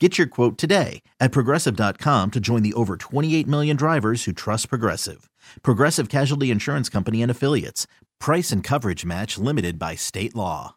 Get your quote today at progressive.com to join the over 28 million drivers who trust Progressive. Progressive Casualty Insurance Company and Affiliates. Price and coverage match limited by state law.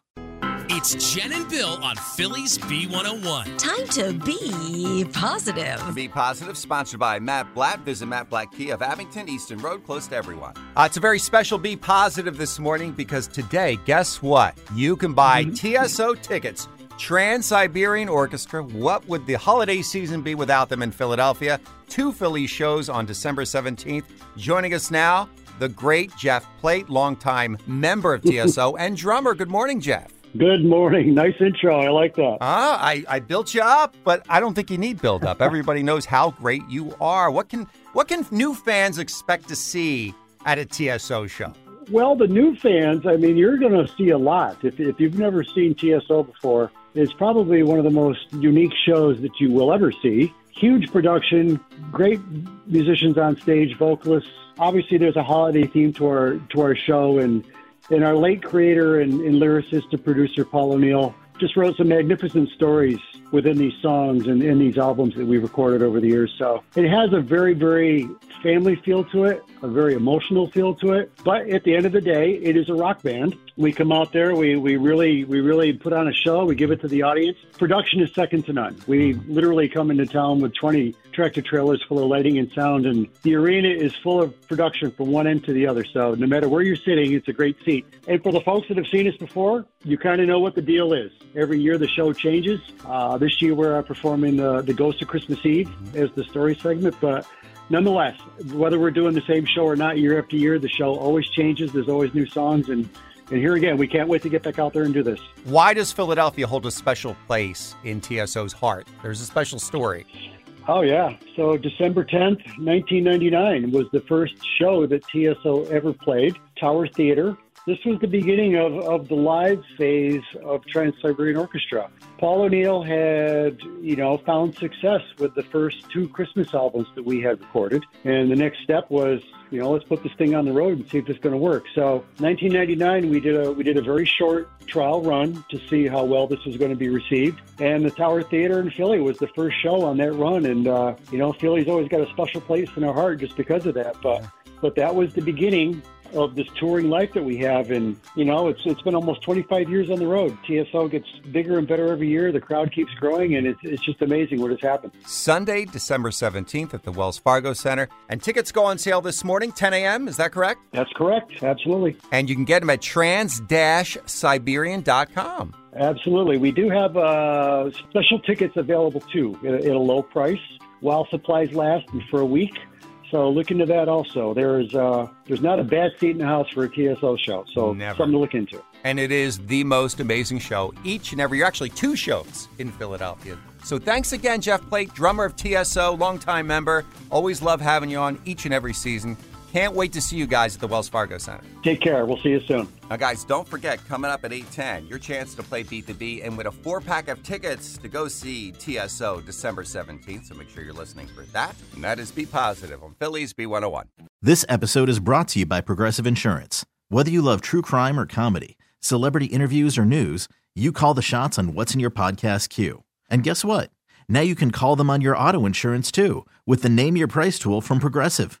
It's Jenn and Bill on Philly's B101. Time to be positive. Bee Positive, sponsored by Matt Blatt. Visit Matt Blatt Kia of Abington, Easton Road, close to everyone. Uh, it's a very special Bee Positive this morning because today, guess what? You can buy TSO tickets Trans Siberian Orchestra. What would the holiday season be without them in Philadelphia? Two Philly shows on December 17th. Joining us now, the great Jeff Plate, longtime member of TSO and drummer. Good morning, Jeff. Good morning. Nice intro. I like that. Ah, I, I built you up, but I don't think you need build up. Everybody knows how great you are. What can what can new fans expect to see at a TSO show? Well, the new fans, I mean, you're going to see a lot. If, if you've never seen TSO before, it's probably one of the most unique shows that you will ever see. Huge production, great musicians on stage, vocalists. Obviously, there's a holiday theme to our to our show, and and our late creator and, and lyricist and producer Paul O'Neill just wrote some magnificent stories within these songs and in these albums that we recorded over the years. So it has a very, very family feel to it, a very emotional feel to it. But at the end of the day, it is a rock band. We come out there, we, we really we really put on a show, we give it to the audience. Production is second to none. We literally come into town with 20 tractor trailers full of lighting and sound, and the arena is full of production from one end to the other. So no matter where you're sitting, it's a great seat. And for the folks that have seen us before, you kind of know what the deal is. Every year the show changes. Uh, this year we're performing uh, the Ghost of Christmas Eve as the story segment, but nonetheless, whether we're doing the same show or not year after year, the show always changes. There's always new songs, and and here again, we can't wait to get back out there and do this. Why does Philadelphia hold a special place in TSO's heart? There's a special story. Oh yeah. So December 10th, 1999 was the first show that TSO ever played. Tower Theater. This was the beginning of, of the live phase of Trans Siberian Orchestra. Paul O'Neill had, you know, found success with the first two Christmas albums that we had recorded. And the next step was, you know, let's put this thing on the road and see if it's going to work. So 1999, we did a, we did a very short trial run to see how well this was going to be received. And the Tower Theater in Philly was the first show on that run. And, uh, you know, Philly's always got a special place in our heart just because of that. But, but that was the beginning of this touring life that we have. And, you know, it's, it's been almost 25 years on the road. TSO gets bigger and better every year. The crowd keeps growing, and it's, it's just amazing what has happened. Sunday, December 17th at the Wells Fargo Center. And tickets go on sale this morning, 10 a.m. Is that correct? That's correct. Absolutely. And you can get them at trans-siberian.com. Absolutely. We do have uh, special tickets available too at a, at a low price while supplies last and for a week. So look into that also. There's uh, there's not a bad seat in the house for a TSO show. So Never. something to look into. And it is the most amazing show each and every year. Actually, two shows in Philadelphia. So thanks again, Jeff Plate, drummer of TSO, longtime member. Always love having you on each and every season. Can't wait to see you guys at the Wells Fargo Center. Take care. We'll see you soon. Now, guys, don't forget, coming up at 810, your chance to play Beat the Bee and with a four pack of tickets to go see TSO December 17th. So make sure you're listening for that. And that is Bee Positive on Philly's B101. This episode is brought to you by Progressive Insurance. Whether you love true crime or comedy, celebrity interviews or news, you call the shots on what's in your podcast queue. And guess what? Now you can call them on your auto insurance too with the Name Your Price tool from Progressive.